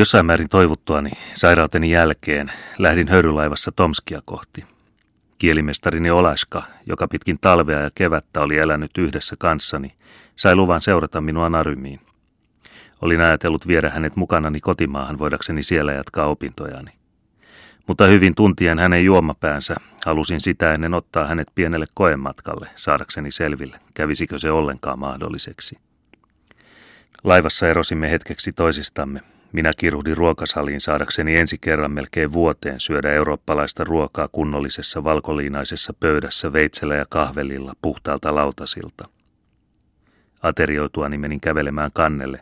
Jossain määrin toivuttuani sairauteni jälkeen lähdin höyrylaivassa Tomskia kohti. Kielimestarini Olaska, joka pitkin talvea ja kevättä oli elänyt yhdessä kanssani, sai luvan seurata minua Narymiin. Olin ajatellut viedä hänet mukanani kotimaahan voidakseni siellä jatkaa opintojani. Mutta hyvin tuntien hänen juomapäänsä, halusin sitä ennen ottaa hänet pienelle koematkalle saadakseni selville, kävisikö se ollenkaan mahdolliseksi. Laivassa erosimme hetkeksi toisistamme. Minä kiruhdin ruokasaliin saadakseni ensi kerran melkein vuoteen syödä eurooppalaista ruokaa kunnollisessa valkoliinaisessa pöydässä veitsellä ja kahvelilla puhtaalta lautasilta. Aterioituani menin kävelemään kannelle,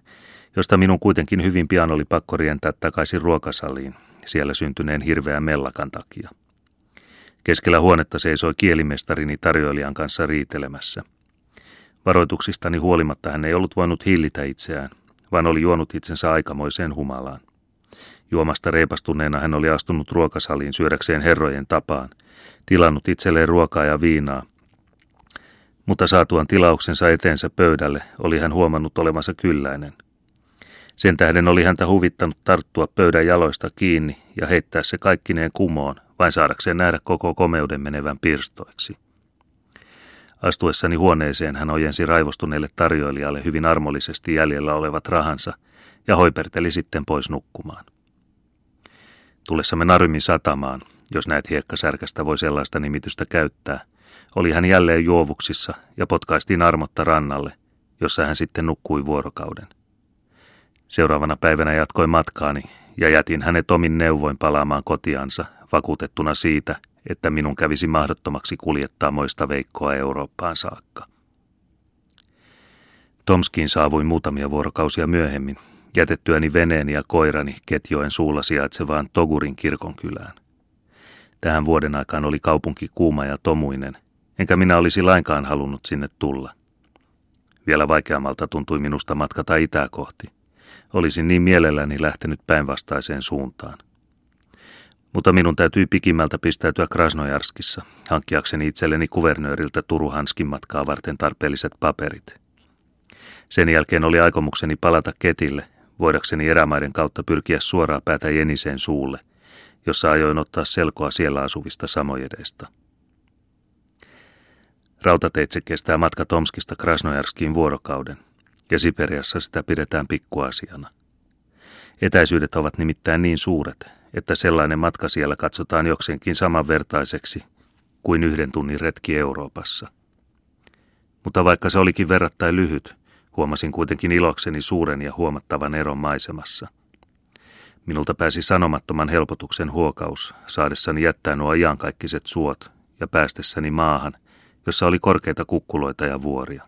josta minun kuitenkin hyvin pian oli pakko rientää takaisin ruokasaliin, siellä syntyneen hirveän mellakan takia. Keskellä huonetta seisoi kielimestarini tarjoilijan kanssa riitelemässä. Varoituksistani huolimatta hän ei ollut voinut hillitä itseään, vaan oli juonut itsensä aikamoiseen humalaan. Juomasta reipastuneena hän oli astunut ruokasaliin syödäkseen herrojen tapaan, tilannut itselleen ruokaa ja viinaa. Mutta saatuan tilauksensa eteensä pöydälle oli hän huomannut olevansa kylläinen – sen tähden oli häntä huvittanut tarttua pöydän jaloista kiinni ja heittää se kaikkineen kumoon, vain saadakseen nähdä koko komeuden menevän pirstoiksi. Astuessani huoneeseen hän ojensi raivostuneelle tarjoilijalle hyvin armollisesti jäljellä olevat rahansa ja hoiperteli sitten pois nukkumaan. Tullessamme Narymin satamaan, jos näet hiekkasärkästä voi sellaista nimitystä käyttää, oli hän jälleen juovuksissa ja potkaistiin armotta rannalle, jossa hän sitten nukkui vuorokauden. Seuraavana päivänä jatkoin matkaani ja jätin hänet omin neuvoin palaamaan kotiansa, vakuutettuna siitä, että minun kävisi mahdottomaksi kuljettaa moista veikkoa Eurooppaan saakka. Tomskiin saavuin muutamia vuorokausia myöhemmin, jätettyäni veneeni ja koirani Ketjoen suulla sijaitsevaan Togurin kirkonkylään. Tähän vuoden aikaan oli kaupunki kuuma ja tomuinen, enkä minä olisi lainkaan halunnut sinne tulla. Vielä vaikeammalta tuntui minusta matkata itää kohti. Olisin niin mielelläni lähtenyt päinvastaiseen suuntaan. Mutta minun täytyi pikimmältä pistäytyä Krasnojarskissa, hankkiakseni itselleni kuvernööriltä Turuhanskin matkaa varten tarpeelliset paperit. Sen jälkeen oli aikomukseni palata Ketille, voidakseni erämaiden kautta pyrkiä suoraan päätä Jeniseen suulle, jossa ajoin ottaa selkoa siellä asuvista samojedeista. Rautateitse kestää matka Tomskista Krasnojarskiin vuorokauden ja Siperiassa sitä pidetään pikkuasiana. Etäisyydet ovat nimittäin niin suuret, että sellainen matka siellä katsotaan jokseenkin samanvertaiseksi kuin yhden tunnin retki Euroopassa. Mutta vaikka se olikin verrattain lyhyt, huomasin kuitenkin ilokseni suuren ja huomattavan eron maisemassa. Minulta pääsi sanomattoman helpotuksen huokaus, saadessani jättää nuo iankaikkiset suot ja päästessäni maahan, jossa oli korkeita kukkuloita ja vuoria.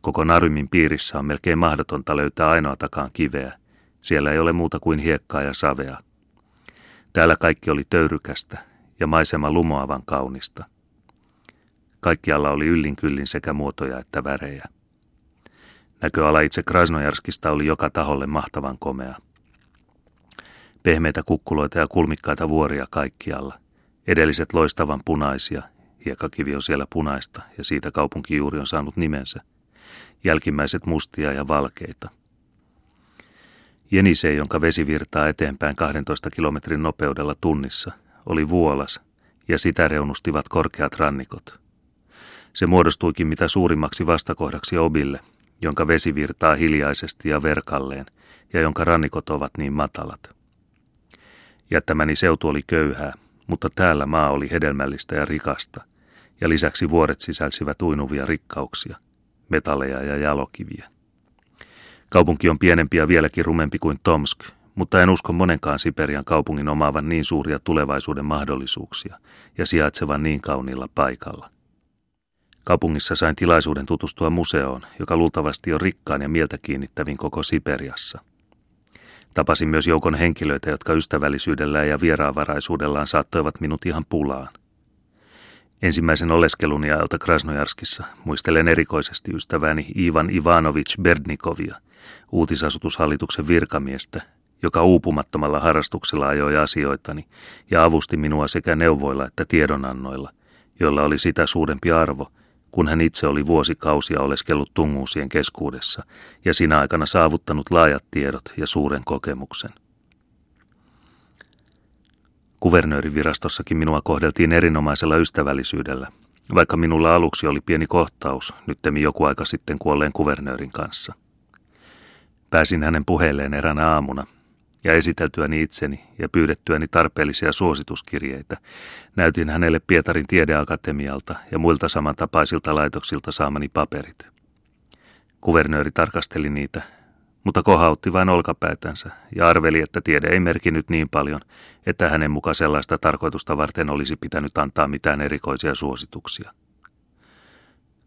Koko Narymin piirissä on melkein mahdotonta löytää ainoatakaan kiveä. Siellä ei ole muuta kuin hiekkaa ja savea. Täällä kaikki oli töyrykästä ja maisema lumoavan kaunista. Kaikkialla oli yllinkyllin sekä muotoja että värejä. Näköala itse Krasnojarskista oli joka taholle mahtavan komea. Pehmeitä kukkuloita ja kulmikkaita vuoria kaikkialla. Edelliset loistavan punaisia, hiekakivi on siellä punaista ja siitä kaupunki juuri on saanut nimensä – jälkimmäiset mustia ja valkeita. Jenisee, jonka vesi virtaa eteenpäin 12 kilometrin nopeudella tunnissa, oli vuolas ja sitä reunustivat korkeat rannikot. Se muodostuikin mitä suurimmaksi vastakohdaksi Obille, jonka vesi virtaa hiljaisesti ja verkalleen ja jonka rannikot ovat niin matalat. Jättämäni seutu oli köyhää, mutta täällä maa oli hedelmällistä ja rikasta, ja lisäksi vuoret sisälsivät uinuvia rikkauksia – metalleja ja jalokiviä. Kaupunki on pienempi ja vieläkin rumempi kuin Tomsk, mutta en usko monenkaan Siperian kaupungin omaavan niin suuria tulevaisuuden mahdollisuuksia ja sijaitsevan niin kauniilla paikalla. Kaupungissa sain tilaisuuden tutustua museoon, joka luultavasti on rikkaan ja mieltä kiinnittävin koko Siperiassa. Tapasin myös joukon henkilöitä, jotka ystävällisyydellään ja vieraanvaraisuudellaan saattoivat minut ihan pulaan. Ensimmäisen oleskeluni ajalta Krasnojarskissa muistelen erikoisesti ystäväni Ivan Ivanovic Berdnikovia, uutisasutushallituksen virkamiestä, joka uupumattomalla harrastuksella ajoi asioitani ja avusti minua sekä neuvoilla että tiedonannoilla, joilla oli sitä suurempi arvo, kun hän itse oli vuosikausia oleskellut tunguusien keskuudessa ja sinä aikana saavuttanut laajat tiedot ja suuren kokemuksen. Kuvernöörivirastossakin minua kohdeltiin erinomaisella ystävällisyydellä, vaikka minulla aluksi oli pieni kohtaus, nyttemi joku aika sitten kuolleen kuvernöörin kanssa. Pääsin hänen puheelleen eräänä aamuna, ja esiteltyäni itseni ja pyydettyäni tarpeellisia suosituskirjeitä, näytin hänelle Pietarin tiedeakatemialta ja muilta samantapaisilta laitoksilta saamani paperit. Kuvernööri tarkasteli niitä, mutta kohautti vain olkapäätänsä ja arveli, että tiede ei merkinyt niin paljon, että hänen mukaan sellaista tarkoitusta varten olisi pitänyt antaa mitään erikoisia suosituksia.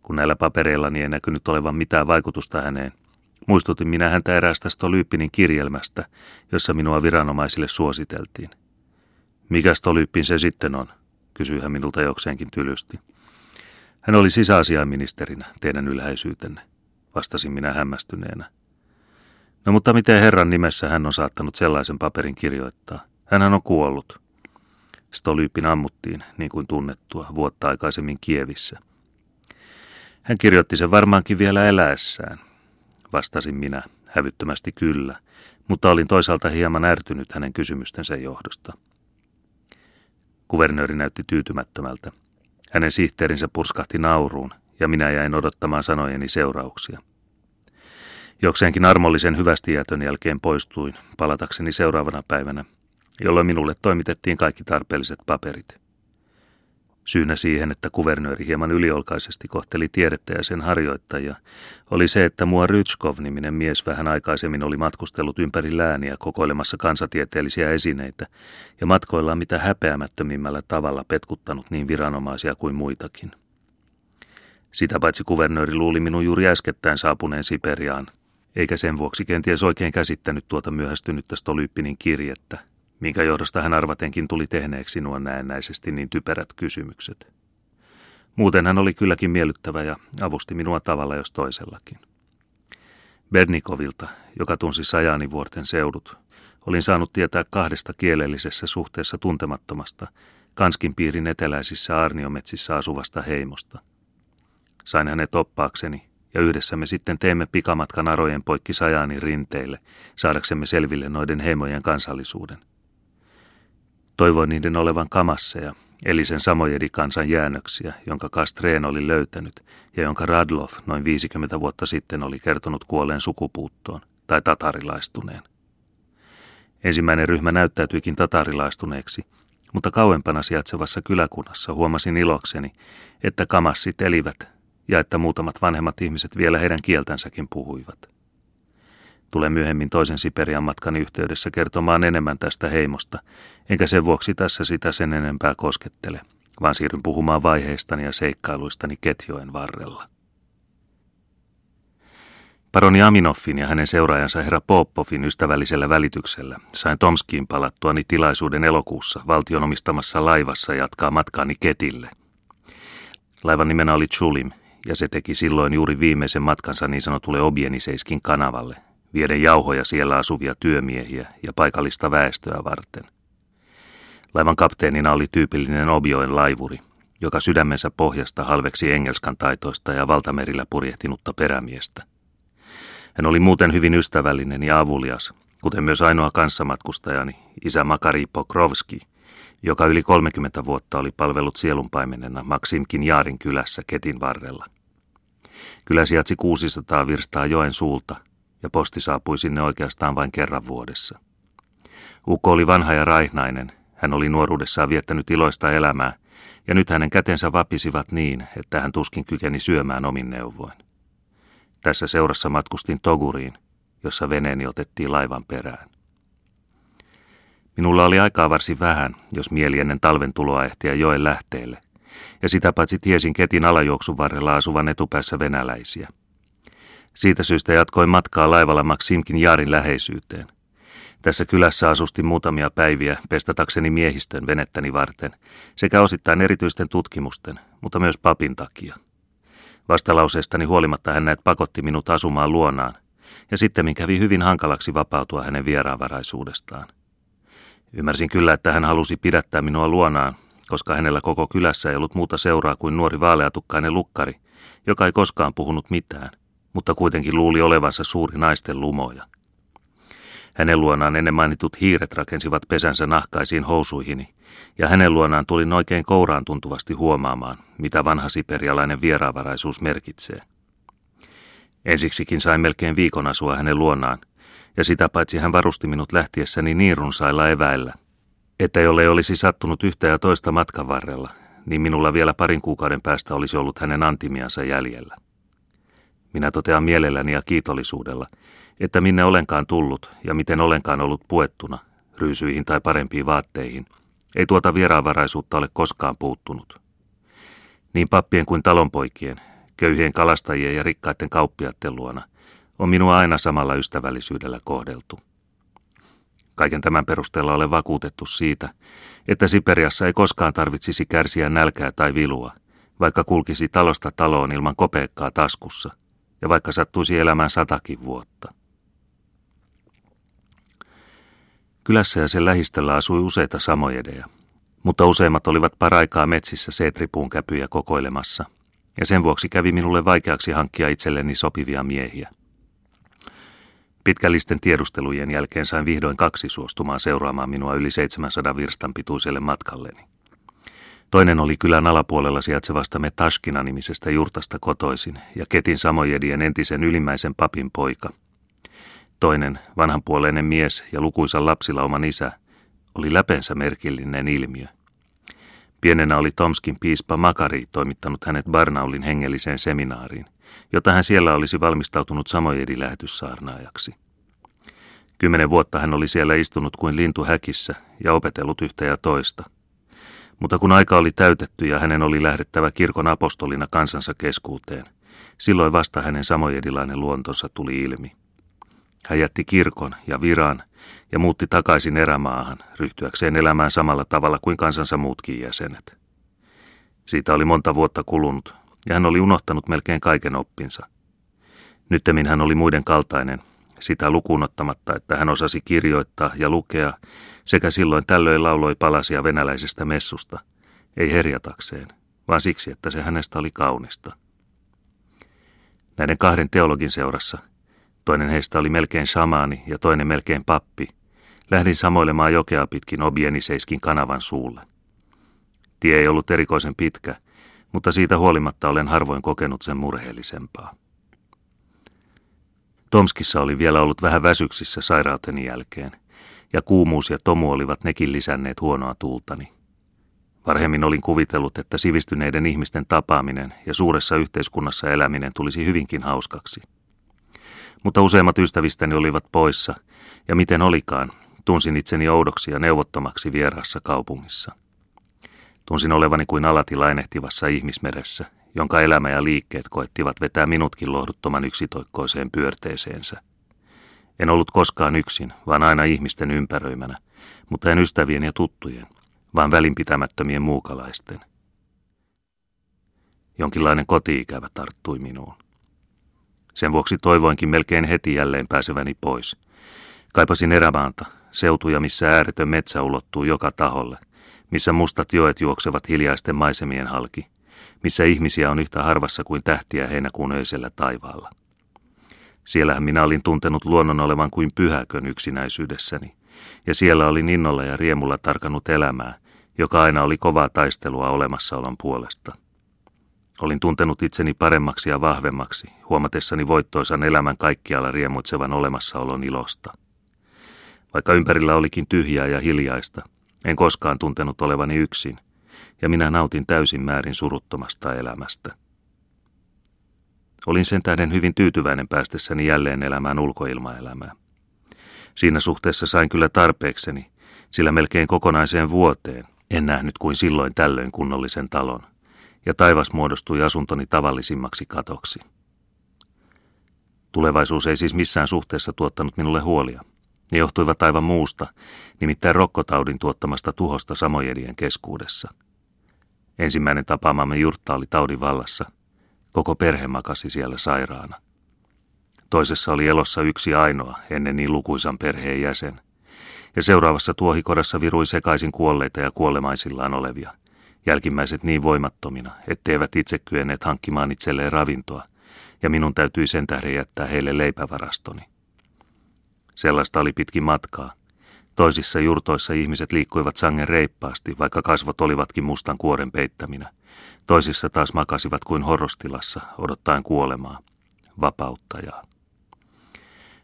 Kun näillä papereillani ei näkynyt olevan mitään vaikutusta häneen, Muistutin minä häntä eräästä Stolyyppinin kirjelmästä, jossa minua viranomaisille suositeltiin. Mikä Stolyyppin se sitten on, kysyi hän minulta jokseenkin tylysti. Hän oli sisäasiainministerinä, teidän ylhäisyytenne, vastasin minä hämmästyneenä. No mutta miten herran nimessä hän on saattanut sellaisen paperin kirjoittaa? Hänhän on kuollut. Stolyyppin ammuttiin, niin kuin tunnettua, vuotta aikaisemmin Kievissä. Hän kirjoitti sen varmaankin vielä eläessään, vastasin minä, hävyttömästi kyllä, mutta olin toisaalta hieman ärtynyt hänen kysymystensä johdosta. Kuvernööri näytti tyytymättömältä. Hänen sihteerinsä purskahti nauruun, ja minä jäin odottamaan sanojeni seurauksia. Jokseenkin armollisen hyvästijätön jälkeen poistuin, palatakseni seuraavana päivänä, jolloin minulle toimitettiin kaikki tarpeelliset paperit – Syynä siihen, että kuvernööri hieman yliolkaisesti kohteli tiedettä ja sen harjoittajia, oli se, että mua Rytskov-niminen mies vähän aikaisemmin oli matkustellut ympäri lääniä kokoilemassa kansatieteellisiä esineitä ja matkoillaan mitä häpeämättömimmällä tavalla petkuttanut niin viranomaisia kuin muitakin. Sitä paitsi kuvernööri luuli minun juuri äskettäin saapuneen Siperiaan, eikä sen vuoksi kenties oikein käsittänyt tuota myöhästynyttä Stolyyppinin kirjettä – minkä johdosta hän arvatenkin tuli tehneeksi nuo näennäisesti niin typerät kysymykset. Muuten hän oli kylläkin miellyttävä ja avusti minua tavalla jos toisellakin. Bernikovilta, joka tunsi vuorten seudut, olin saanut tietää kahdesta kielellisessä suhteessa tuntemattomasta, Kanskin piirin eteläisissä arniometsissä asuvasta heimosta. Sain hänet oppaakseni ja yhdessä me sitten teemme pikamatkan arojen poikki Sajaanin rinteille, saadaksemme selville noiden heimojen kansallisuuden. Toivoin niiden olevan kamasseja, eli sen samojedikansan jäännöksiä, jonka Kastreen oli löytänyt ja jonka Radlov noin 50 vuotta sitten oli kertonut kuolleen sukupuuttoon tai tatarilaistuneen. Ensimmäinen ryhmä näyttäytyikin tatarilaistuneeksi, mutta kauempana sijaitsevassa kyläkunnassa huomasin ilokseni, että kamassit elivät ja että muutamat vanhemmat ihmiset vielä heidän kieltänsäkin puhuivat. Tulee myöhemmin toisen Siperian matkan yhteydessä kertomaan enemmän tästä heimosta, enkä sen vuoksi tässä sitä sen enempää koskettele, vaan siirryn puhumaan vaiheistani ja seikkailuistani ketjoen varrella. Paroni Aminoffin ja hänen seuraajansa herra Poppovin ystävällisellä välityksellä sain Tomskiin palattuani tilaisuuden elokuussa valtion omistamassa laivassa jatkaa matkaani Ketille. Laivan nimenä oli Chulim, ja se teki silloin juuri viimeisen matkansa niin sanotulle Obieniseiskin kanavalle, vieden jauhoja siellä asuvia työmiehiä ja paikallista väestöä varten. Laivan kapteenina oli tyypillinen Obioen laivuri, joka sydämensä pohjasta halveksi engelskan taitoista ja valtamerillä purjehtinutta perämiestä. Hän oli muuten hyvin ystävällinen ja avulias, kuten myös ainoa kanssamatkustajani, isä Makari Pokrovski, joka yli 30 vuotta oli palvellut sielunpaimenena Maksimkin Jaarin kylässä Ketin varrella. Kylä sijaitsi 600 virstaa joen suulta ja posti saapui sinne oikeastaan vain kerran vuodessa. Ukko oli vanha ja raihnainen, hän oli nuoruudessaan viettänyt iloista elämää, ja nyt hänen kätensä vapisivat niin, että hän tuskin kykeni syömään omin neuvoin. Tässä seurassa matkustin Toguriin, jossa veneeni otettiin laivan perään. Minulla oli aikaa varsin vähän, jos mieli ennen talven tuloa ehtiä joen lähteelle, ja sitä paitsi tiesin Ketin alajuoksun varrella asuvan etupäässä venäläisiä – siitä syystä jatkoin matkaa laivalla Maksimkin Jaarin läheisyyteen. Tässä kylässä asustin muutamia päiviä pestatakseni miehistön venettäni varten, sekä osittain erityisten tutkimusten, mutta myös papin takia. Vastalauseestani huolimatta hän näet pakotti minut asumaan luonaan, ja sitten kävi hyvin hankalaksi vapautua hänen vieraanvaraisuudestaan. Ymmärsin kyllä, että hän halusi pidättää minua luonaan, koska hänellä koko kylässä ei ollut muuta seuraa kuin nuori vaaleatukkainen lukkari – joka ei koskaan puhunut mitään, mutta kuitenkin luuli olevansa suuri naisten lumoja. Hänen luonaan ennen mainitut hiiret rakensivat pesänsä nahkaisiin housuihini, ja hänen luonaan tulin oikein kouraan tuntuvasti huomaamaan, mitä vanha siperialainen vieraavaraisuus merkitsee. Ensiksikin sain melkein viikon asua hänen luonaan, ja sitä paitsi hän varusti minut lähtiessäni niin runsailla eväillä, että jolle olisi sattunut yhtä ja toista matkan varrella, niin minulla vielä parin kuukauden päästä olisi ollut hänen antimiansa jäljellä. Minä totean mielelläni ja kiitollisuudella, että minne olenkaan tullut ja miten olenkaan ollut puettuna, ryysyihin tai parempiin vaatteihin, ei tuota vieraanvaraisuutta ole koskaan puuttunut. Niin pappien kuin talonpoikien, köyhien kalastajien ja rikkaiden kauppiaiden luona, on minua aina samalla ystävällisyydellä kohdeltu. Kaiken tämän perusteella olen vakuutettu siitä, että Siperiassa ei koskaan tarvitsisi kärsiä nälkää tai vilua, vaikka kulkisi talosta taloon ilman kopeekkaa taskussa, ja vaikka sattuisi elämään satakin vuotta. Kylässä ja sen lähistöllä asui useita samojedeja, mutta useimmat olivat paraikaa metsissä seetripuun käpyjä kokoilemassa, ja sen vuoksi kävi minulle vaikeaksi hankkia itselleni sopivia miehiä. Pitkällisten tiedustelujen jälkeen sain vihdoin kaksi suostumaan seuraamaan minua yli 700 virstan pituiselle matkalleni. Toinen oli kylän alapuolella sijaitsevasta Metashkina-nimisestä jurtasta kotoisin ja Ketin Samojedien entisen ylimmäisen papin poika. Toinen, vanhanpuoleinen mies ja lukuisan lapsilauman isä, oli läpensä merkillinen ilmiö. Pienenä oli Tomskin piispa Makari toimittanut hänet Barnaulin hengelliseen seminaariin, jota hän siellä olisi valmistautunut Samojedi lähetyssaarnaajaksi. Kymmenen vuotta hän oli siellä istunut kuin lintu häkissä ja opetellut yhtä ja toista. Mutta kun aika oli täytetty ja hänen oli lähdettävä kirkon apostolina kansansa keskuuteen, silloin vasta hänen samojedilainen luontonsa tuli ilmi. Hän jätti kirkon ja viran ja muutti takaisin erämaahan, ryhtyäkseen elämään samalla tavalla kuin kansansa muutkin jäsenet. Siitä oli monta vuotta kulunut, ja hän oli unohtanut melkein kaiken oppinsa. Nyttemmin hän oli muiden kaltainen, sitä lukuun ottamatta, että hän osasi kirjoittaa ja lukea, sekä silloin tällöin lauloi palasia venäläisestä messusta, ei herjatakseen, vaan siksi, että se hänestä oli kaunista. Näiden kahden teologin seurassa – Toinen heistä oli melkein samaani ja toinen melkein pappi. Lähdin samoilemaan jokea pitkin Obieniseiskin kanavan suulle. Tie ei ollut erikoisen pitkä, mutta siitä huolimatta olen harvoin kokenut sen murheellisempaa. Tomskissa oli vielä ollut vähän väsyksissä sairauteni jälkeen, ja kuumuus ja tomu olivat nekin lisänneet huonoa tuultani. Varhemmin olin kuvitellut, että sivistyneiden ihmisten tapaaminen ja suuressa yhteiskunnassa eläminen tulisi hyvinkin hauskaksi – mutta useimmat ystävistäni olivat poissa, ja miten olikaan, tunsin itseni oudoksi ja neuvottomaksi vieraassa kaupungissa. Tunsin olevani kuin alati lainehtivassa ihmismeressä, jonka elämä ja liikkeet koettivat vetää minutkin lohduttoman yksitoikkoiseen pyörteeseensä. En ollut koskaan yksin, vaan aina ihmisten ympäröimänä, mutta en ystävien ja tuttujen, vaan välinpitämättömien muukalaisten. Jonkinlainen kotiikävä tarttui minuun. Sen vuoksi toivoinkin melkein heti jälleen pääseväni pois. Kaipasin erämaanta, seutuja, missä ääretön metsä ulottuu joka taholle, missä mustat joet juoksevat hiljaisten maisemien halki, missä ihmisiä on yhtä harvassa kuin tähtiä heinäkuun öisellä taivaalla. Siellähän minä olin tuntenut luonnon olevan kuin pyhäkön yksinäisyydessäni, ja siellä olin innolla ja riemulla tarkannut elämää, joka aina oli kovaa taistelua olemassaolon puolesta. Olin tuntenut itseni paremmaksi ja vahvemmaksi, huomatessani voittoisan elämän kaikkialla riemuitsevan olemassaolon ilosta. Vaikka ympärillä olikin tyhjää ja hiljaista, en koskaan tuntenut olevani yksin, ja minä nautin täysin määrin suruttomasta elämästä. Olin sen tähden hyvin tyytyväinen päästessäni jälleen elämään ulkoilmaelämää. Siinä suhteessa sain kyllä tarpeekseni, sillä melkein kokonaiseen vuoteen en nähnyt kuin silloin tällöin kunnollisen talon – ja taivas muodostui asuntoni tavallisimmaksi katoksi. Tulevaisuus ei siis missään suhteessa tuottanut minulle huolia. Ne johtuivat aivan muusta, nimittäin rokkotaudin tuottamasta tuhosta samojedien keskuudessa. Ensimmäinen tapaamamme jurtta oli taudin vallassa. Koko perhe makasi siellä sairaana. Toisessa oli elossa yksi ainoa, ennen niin lukuisan perheen jäsen. Ja seuraavassa tuohikodassa virui sekaisin kuolleita ja kuolemaisillaan olevia – Jälkimmäiset niin voimattomina, etteivät itse kyenneet hankkimaan itselleen ravintoa, ja minun täytyi sen tähden jättää heille leipävarastoni. Sellaista oli pitkin matkaa. Toisissa jurtoissa ihmiset liikkuivat sangen reippaasti, vaikka kasvot olivatkin mustan kuoren peittäminä. Toisissa taas makasivat kuin horrostilassa, odottaen kuolemaa, vapauttajaa.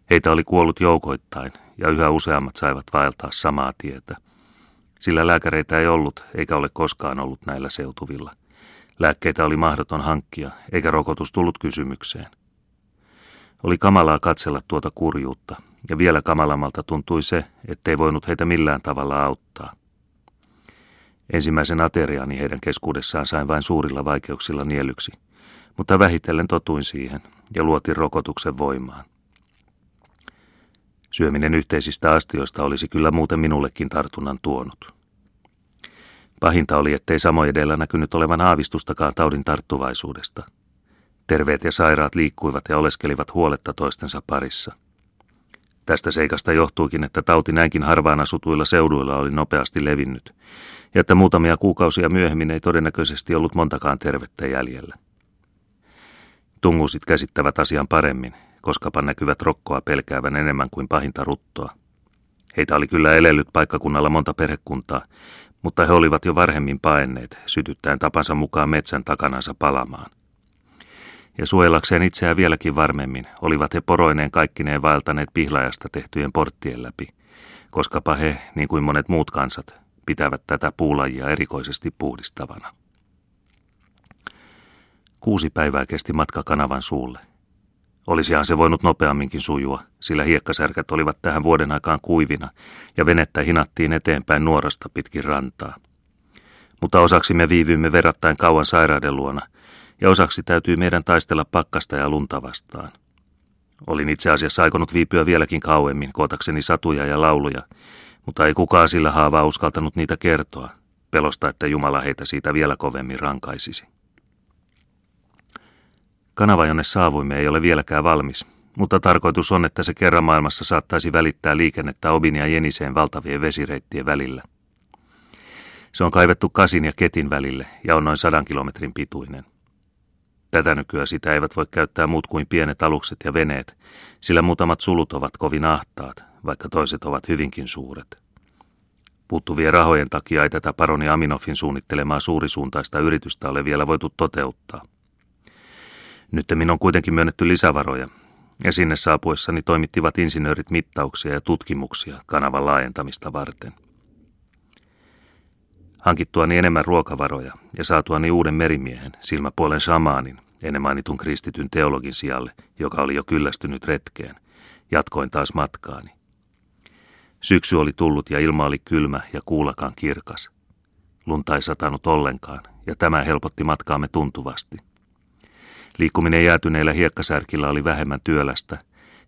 Heitä oli kuollut joukoittain, ja yhä useammat saivat vaeltaa samaa tietä. Sillä lääkäreitä ei ollut, eikä ole koskaan ollut näillä seutuvilla. Lääkkeitä oli mahdoton hankkia, eikä rokotus tullut kysymykseen. Oli kamalaa katsella tuota kurjuutta, ja vielä kamalammalta tuntui se, ettei voinut heitä millään tavalla auttaa. Ensimmäisen ateriani heidän keskuudessaan sain vain suurilla vaikeuksilla nielyksi, mutta vähitellen totuin siihen ja luotin rokotuksen voimaan. Syöminen yhteisistä astioista olisi kyllä muuten minullekin tartunnan tuonut. Pahinta oli, ettei Samo edellä näkynyt olevan aavistustakaan taudin tarttuvaisuudesta. Terveet ja sairaat liikkuivat ja oleskelivat huoletta toistensa parissa. Tästä seikasta johtuukin, että tauti näinkin harvaan asutuilla seuduilla oli nopeasti levinnyt, ja että muutamia kuukausia myöhemmin ei todennäköisesti ollut montakaan tervettä jäljellä. Tungusit käsittävät asian paremmin, koskapa näkyvät rokkoa pelkäävän enemmän kuin pahinta ruttoa. Heitä oli kyllä elellyt paikkakunnalla monta perhekuntaa, mutta he olivat jo varhemmin paenneet, sytyttäen tapansa mukaan metsän takanansa palamaan. Ja suojellakseen itseään vieläkin varmemmin, olivat he poroineen kaikkineen vaeltaneet pihlajasta tehtyjen porttien läpi, koskapa he, niin kuin monet muut kansat, pitävät tätä puulajia erikoisesti puhdistavana. Kuusi päivää kesti matka kanavan suulle. Olisihan se voinut nopeamminkin sujua, sillä hiekkasärkät olivat tähän vuoden aikaan kuivina ja venettä hinattiin eteenpäin nuorasta pitkin rantaa. Mutta osaksi me viivyimme verrattain kauan sairauden luona ja osaksi täytyy meidän taistella pakkasta ja lunta vastaan. Olin itse asiassa aikonut viipyä vieläkin kauemmin, kootakseni satuja ja lauluja, mutta ei kukaan sillä haavaa uskaltanut niitä kertoa, pelosta, että Jumala heitä siitä vielä kovemmin rankaisisi. Kanava, jonne saavuimme, ei ole vieläkään valmis, mutta tarkoitus on, että se kerran maailmassa saattaisi välittää liikennettä Obin ja Jeniseen valtavien vesireittien välillä. Se on kaivettu Kasin ja Ketin välille ja on noin sadan kilometrin pituinen. Tätä nykyään sitä eivät voi käyttää muut kuin pienet alukset ja veneet, sillä muutamat sulut ovat kovin ahtaat, vaikka toiset ovat hyvinkin suuret. Puuttuvien rahojen takia ei tätä paroni Aminoffin suunnittelemaa suurisuuntaista yritystä ole vielä voitu toteuttaa. Nyt minun on kuitenkin myönnetty lisävaroja, ja sinne saapuessani toimittivat insinöörit mittauksia ja tutkimuksia kanavan laajentamista varten. Hankittuani enemmän ruokavaroja ja saatuani uuden merimiehen, silmäpuolen samaanin, ennen mainitun kristityn teologin sijalle, joka oli jo kyllästynyt retkeen, jatkoin taas matkaani. Syksy oli tullut ja ilma oli kylmä ja kuulakaan kirkas. Lunta ei satanut ollenkaan, ja tämä helpotti matkaamme tuntuvasti – Liikkuminen jäätyneillä hiekkasärkillä oli vähemmän työlästä,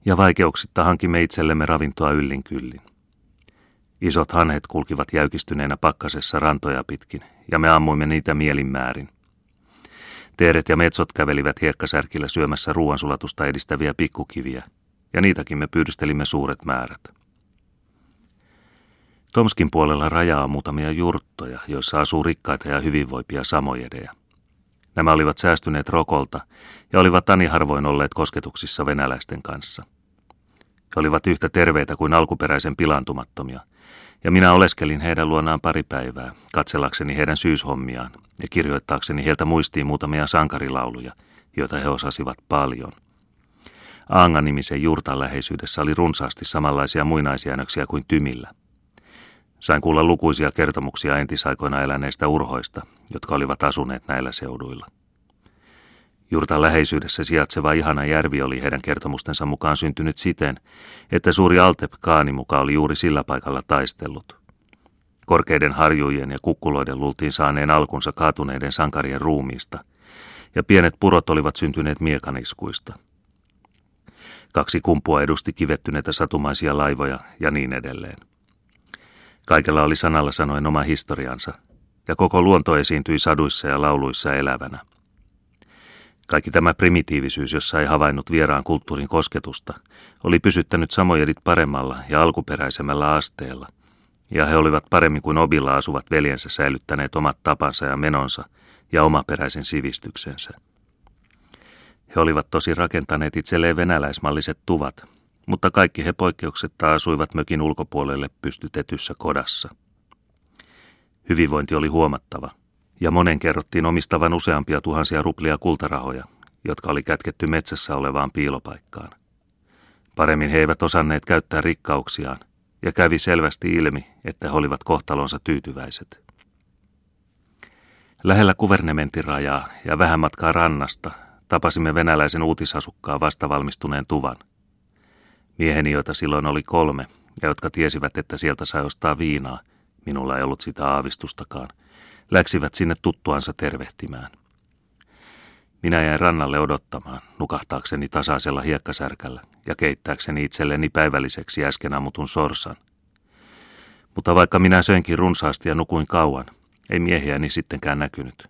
ja vaikeuksitta hankimme itsellemme ravintoa yllin kyllin. Isot hanhet kulkivat jäykistyneenä pakkasessa rantoja pitkin, ja me ammuimme niitä mielinmäärin. Teeret ja metsot kävelivät hiekkasärkillä syömässä ruoansulatusta edistäviä pikkukiviä, ja niitäkin me pyydystelimme suuret määrät. Tomskin puolella rajaa muutamia jurttoja, joissa asuu rikkaita ja hyvinvoipia samojedeja. Nämä olivat säästyneet rokolta ja olivat ani harvoin olleet kosketuksissa venäläisten kanssa. He olivat yhtä terveitä kuin alkuperäisen pilantumattomia, ja minä oleskelin heidän luonaan pari päivää, katsellakseni heidän syyshommiaan ja kirjoittaakseni heiltä muistiin muutamia sankarilauluja, joita he osasivat paljon. Aanga-nimisen jurtan läheisyydessä oli runsaasti samanlaisia muinaisjäännöksiä kuin Tymillä – Sain kuulla lukuisia kertomuksia entisaikoina eläneistä urhoista, jotka olivat asuneet näillä seuduilla. Jurtan läheisyydessä sijaitseva ihana järvi oli heidän kertomustensa mukaan syntynyt siten, että suuri Altep Kaani mukaan oli juuri sillä paikalla taistellut. Korkeiden harjujen ja kukkuloiden luultiin saaneen alkunsa kaatuneiden sankarien ruumiista, ja pienet purot olivat syntyneet miekaniskuista. Kaksi kumpua edusti kivettyneitä satumaisia laivoja ja niin edelleen. Kaikella oli sanalla sanoen oma historiansa, ja koko luonto esiintyi saduissa ja lauluissa elävänä. Kaikki tämä primitiivisyys, jossa ei havainnut vieraan kulttuurin kosketusta, oli pysyttänyt samojedit paremmalla ja alkuperäisemmällä asteella, ja he olivat paremmin kuin Obilla asuvat veljensä säilyttäneet omat tapansa ja menonsa ja omaperäisen sivistyksensä. He olivat tosi rakentaneet itselleen venäläismalliset tuvat, mutta kaikki he poikkeuksetta asuivat mökin ulkopuolelle pystytetyssä kodassa. Hyvinvointi oli huomattava, ja monen kerrottiin omistavan useampia tuhansia ruplia kultarahoja, jotka oli kätketty metsässä olevaan piilopaikkaan. Paremmin he eivät osanneet käyttää rikkauksiaan, ja kävi selvästi ilmi, että he olivat kohtalonsa tyytyväiset. Lähellä kuvernementin rajaa ja vähän matkaa rannasta tapasimme venäläisen uutisasukkaan vastavalmistuneen tuvan. Mieheni, joita silloin oli kolme, ja jotka tiesivät, että sieltä sai ostaa viinaa, minulla ei ollut sitä aavistustakaan, läksivät sinne tuttuansa tervehtimään. Minä jäin rannalle odottamaan, nukahtaakseni tasaisella hiekkasärkällä ja keittääkseni itselleni päivälliseksi äsken ammutun sorsan. Mutta vaikka minä söinkin runsaasti ja nukuin kauan, ei miehiäni sittenkään näkynyt.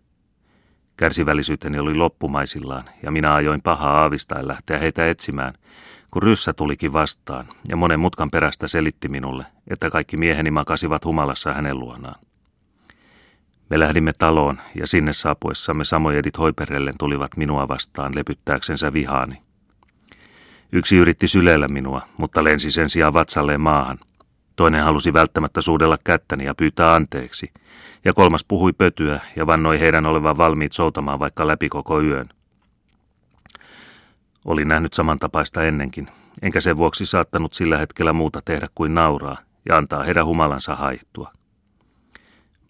Kärsivällisyyteni oli loppumaisillaan ja minä ajoin pahaa aavistaen lähteä heitä etsimään, kun ryssä tulikin vastaan ja monen mutkan perästä selitti minulle, että kaikki mieheni makasivat humalassa hänen luonaan. Me lähdimme taloon ja sinne saapuessamme samojedit hoiperellen tulivat minua vastaan lepyttääksensä vihaani. Yksi yritti syleillä minua, mutta lensi sen sijaan vatsalleen maahan. Toinen halusi välttämättä suudella kättäni ja pyytää anteeksi, ja kolmas puhui pötyä ja vannoi heidän olevan valmiit soutamaan vaikka läpi koko yön. Olin nähnyt samantapaista ennenkin, enkä sen vuoksi saattanut sillä hetkellä muuta tehdä kuin nauraa ja antaa heidän humalansa haihtua.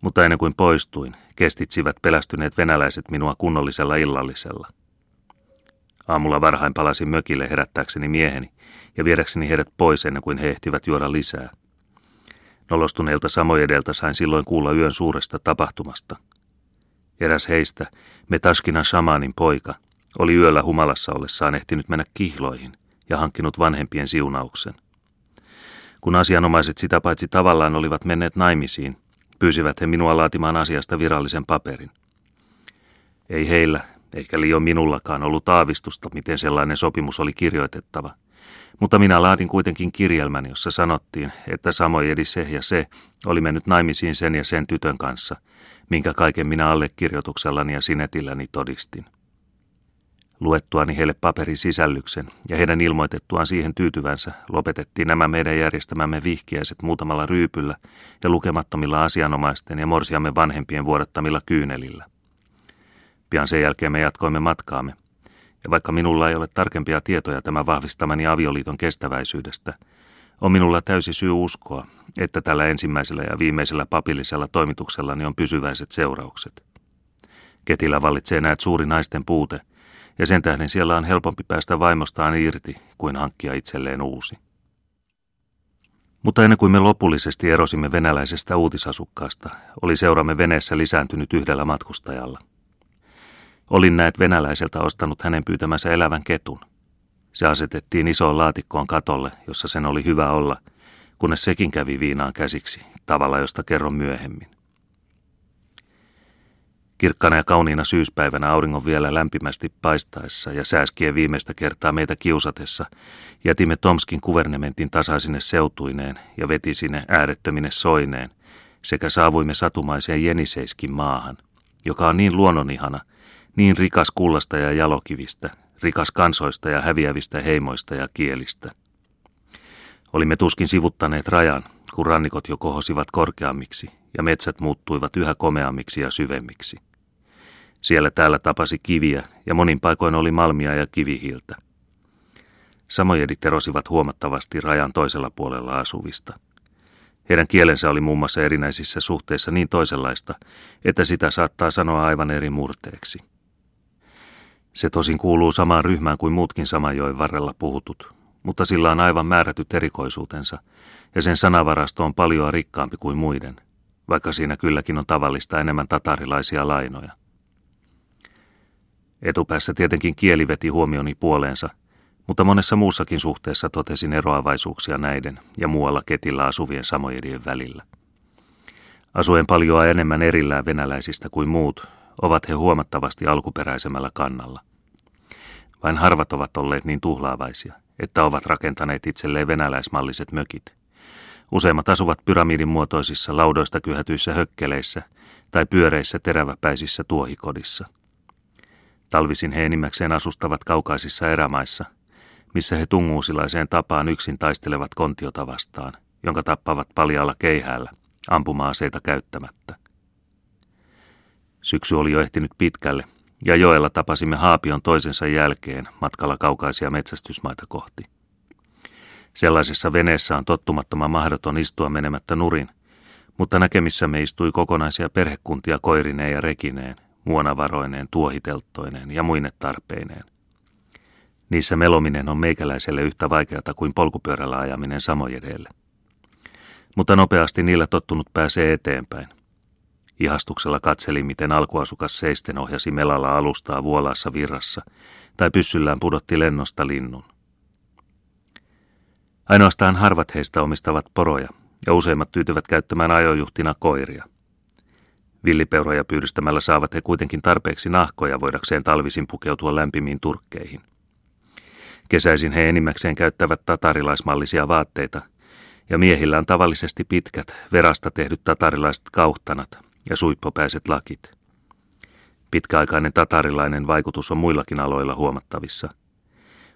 Mutta ennen kuin poistuin, kestitsivät pelästyneet venäläiset minua kunnollisella illallisella. Aamulla varhain palasin mökille herättääkseni mieheni ja viedäkseni heidät pois ennen kuin he ehtivät juoda lisää. Nolostuneelta samojedelta sain silloin kuulla yön suuresta tapahtumasta. Eräs heistä, Metaskina Shamanin poika, oli yöllä humalassa ollessaan ehtinyt mennä kihloihin ja hankkinut vanhempien siunauksen. Kun asianomaiset sitä paitsi tavallaan olivat menneet naimisiin, pyysivät he minua laatimaan asiasta virallisen paperin. Ei heillä, eikä liian minullakaan ollut aavistusta, miten sellainen sopimus oli kirjoitettava. Mutta minä laatin kuitenkin kirjelmän, jossa sanottiin, että Samoyedi se ja se oli mennyt naimisiin sen ja sen tytön kanssa, minkä kaiken minä allekirjoituksellani ja sinetilläni todistin. Luettuani heille paperin sisällyksen ja heidän ilmoitettuaan siihen tyytyvänsä, lopetettiin nämä meidän järjestämämme vihkiäiset muutamalla ryypyllä ja lukemattomilla asianomaisten ja morsiamme vanhempien vuodattamilla kyynelillä. Pian sen jälkeen me jatkoimme matkaamme, ja vaikka minulla ei ole tarkempia tietoja tämän vahvistamani avioliiton kestäväisyydestä, on minulla täysi syy uskoa, että tällä ensimmäisellä ja viimeisellä papillisella toimituksellani on pysyväiset seuraukset. Ketillä vallitsee näet suuri naisten puute – ja sen tähden siellä on helpompi päästä vaimostaan irti kuin hankkia itselleen uusi. Mutta ennen kuin me lopullisesti erosimme venäläisestä uutisasukkaasta, oli seuramme veneessä lisääntynyt yhdellä matkustajalla. Olin näet venäläiseltä ostanut hänen pyytämänsä elävän ketun. Se asetettiin isoon laatikkoon katolle, jossa sen oli hyvä olla, kunnes sekin kävi viinaan käsiksi, tavalla josta kerron myöhemmin. Kirkkana ja kauniina syyspäivänä auringon vielä lämpimästi paistaessa ja sääskien viimeistä kertaa meitä kiusatessa, jätimme Tomskin kuvernementin tasaisine seutuineen ja vetisine äärettömine soineen, sekä saavuimme satumaiseen Jeniseiskin maahan, joka on niin luonnonihana, niin rikas kullasta ja jalokivistä, rikas kansoista ja häviävistä heimoista ja kielistä. Olimme tuskin sivuttaneet rajan, kun rannikot jo kohosivat korkeammiksi ja metsät muuttuivat yhä komeammiksi ja syvemmiksi. Siellä täällä tapasi kiviä ja monin paikoin oli malmia ja kivihiiltä. Samojedit erosivat huomattavasti rajan toisella puolella asuvista. Heidän kielensä oli muun muassa erinäisissä suhteissa niin toisenlaista, että sitä saattaa sanoa aivan eri murteeksi. Se tosin kuuluu samaan ryhmään kuin muutkin Samajoen varrella puhutut, mutta sillä on aivan määrätyt erikoisuutensa, ja sen sanavarasto on paljon rikkaampi kuin muiden, vaikka siinä kylläkin on tavallista enemmän tatarilaisia lainoja. Etupäässä tietenkin kieli veti huomioni puoleensa, mutta monessa muussakin suhteessa totesin eroavaisuuksia näiden ja muualla ketillä asuvien samojedien välillä. Asuen paljoa enemmän erillään venäläisistä kuin muut, ovat he huomattavasti alkuperäisemmällä kannalla. Vain harvat ovat olleet niin tuhlaavaisia, että ovat rakentaneet itselleen venäläismalliset mökit. Useimmat asuvat pyramidin muotoisissa laudoista kyhätyissä hökkeleissä tai pyöreissä teräväpäisissä tuohikodissa. Talvisin he enimmäkseen asustavat kaukaisissa erämaissa, missä he tunguusilaiseen tapaan yksin taistelevat kontiota vastaan, jonka tappavat paljalla keihäällä, ampuma-aseita käyttämättä. Syksy oli jo ehtinyt pitkälle, ja joella tapasimme Haapion toisensa jälkeen matkalla kaukaisia metsästysmaita kohti. Sellaisessa veneessä on tottumattoman mahdoton istua menemättä nurin, mutta näkemissämme istui kokonaisia perhekuntia koirineen ja rekineen, muonavaroineen, tuohitelttoineen ja muine tarpeineen. Niissä melominen on meikäläiselle yhtä vaikeata kuin polkupyörällä ajaminen samojedelle. Mutta nopeasti niillä tottunut pääsee eteenpäin. Ihastuksella katseli, miten alkuasukas seisten ohjasi melalla alustaa vuolaassa virrassa, tai pyssyllään pudotti lennosta linnun. Ainoastaan harvat heistä omistavat poroja, ja useimmat tyytyvät käyttämään ajojuhtina koiria. Villipeuroja pyydystämällä saavat he kuitenkin tarpeeksi nahkoja voidakseen talvisin pukeutua lämpimiin turkkeihin. Kesäisin he enimmäkseen käyttävät tatarilaismallisia vaatteita, ja miehillä on tavallisesti pitkät, verasta tehdyt tatarilaiset kauhtanat ja suippopäiset lakit. Pitkäaikainen tatarilainen vaikutus on muillakin aloilla huomattavissa.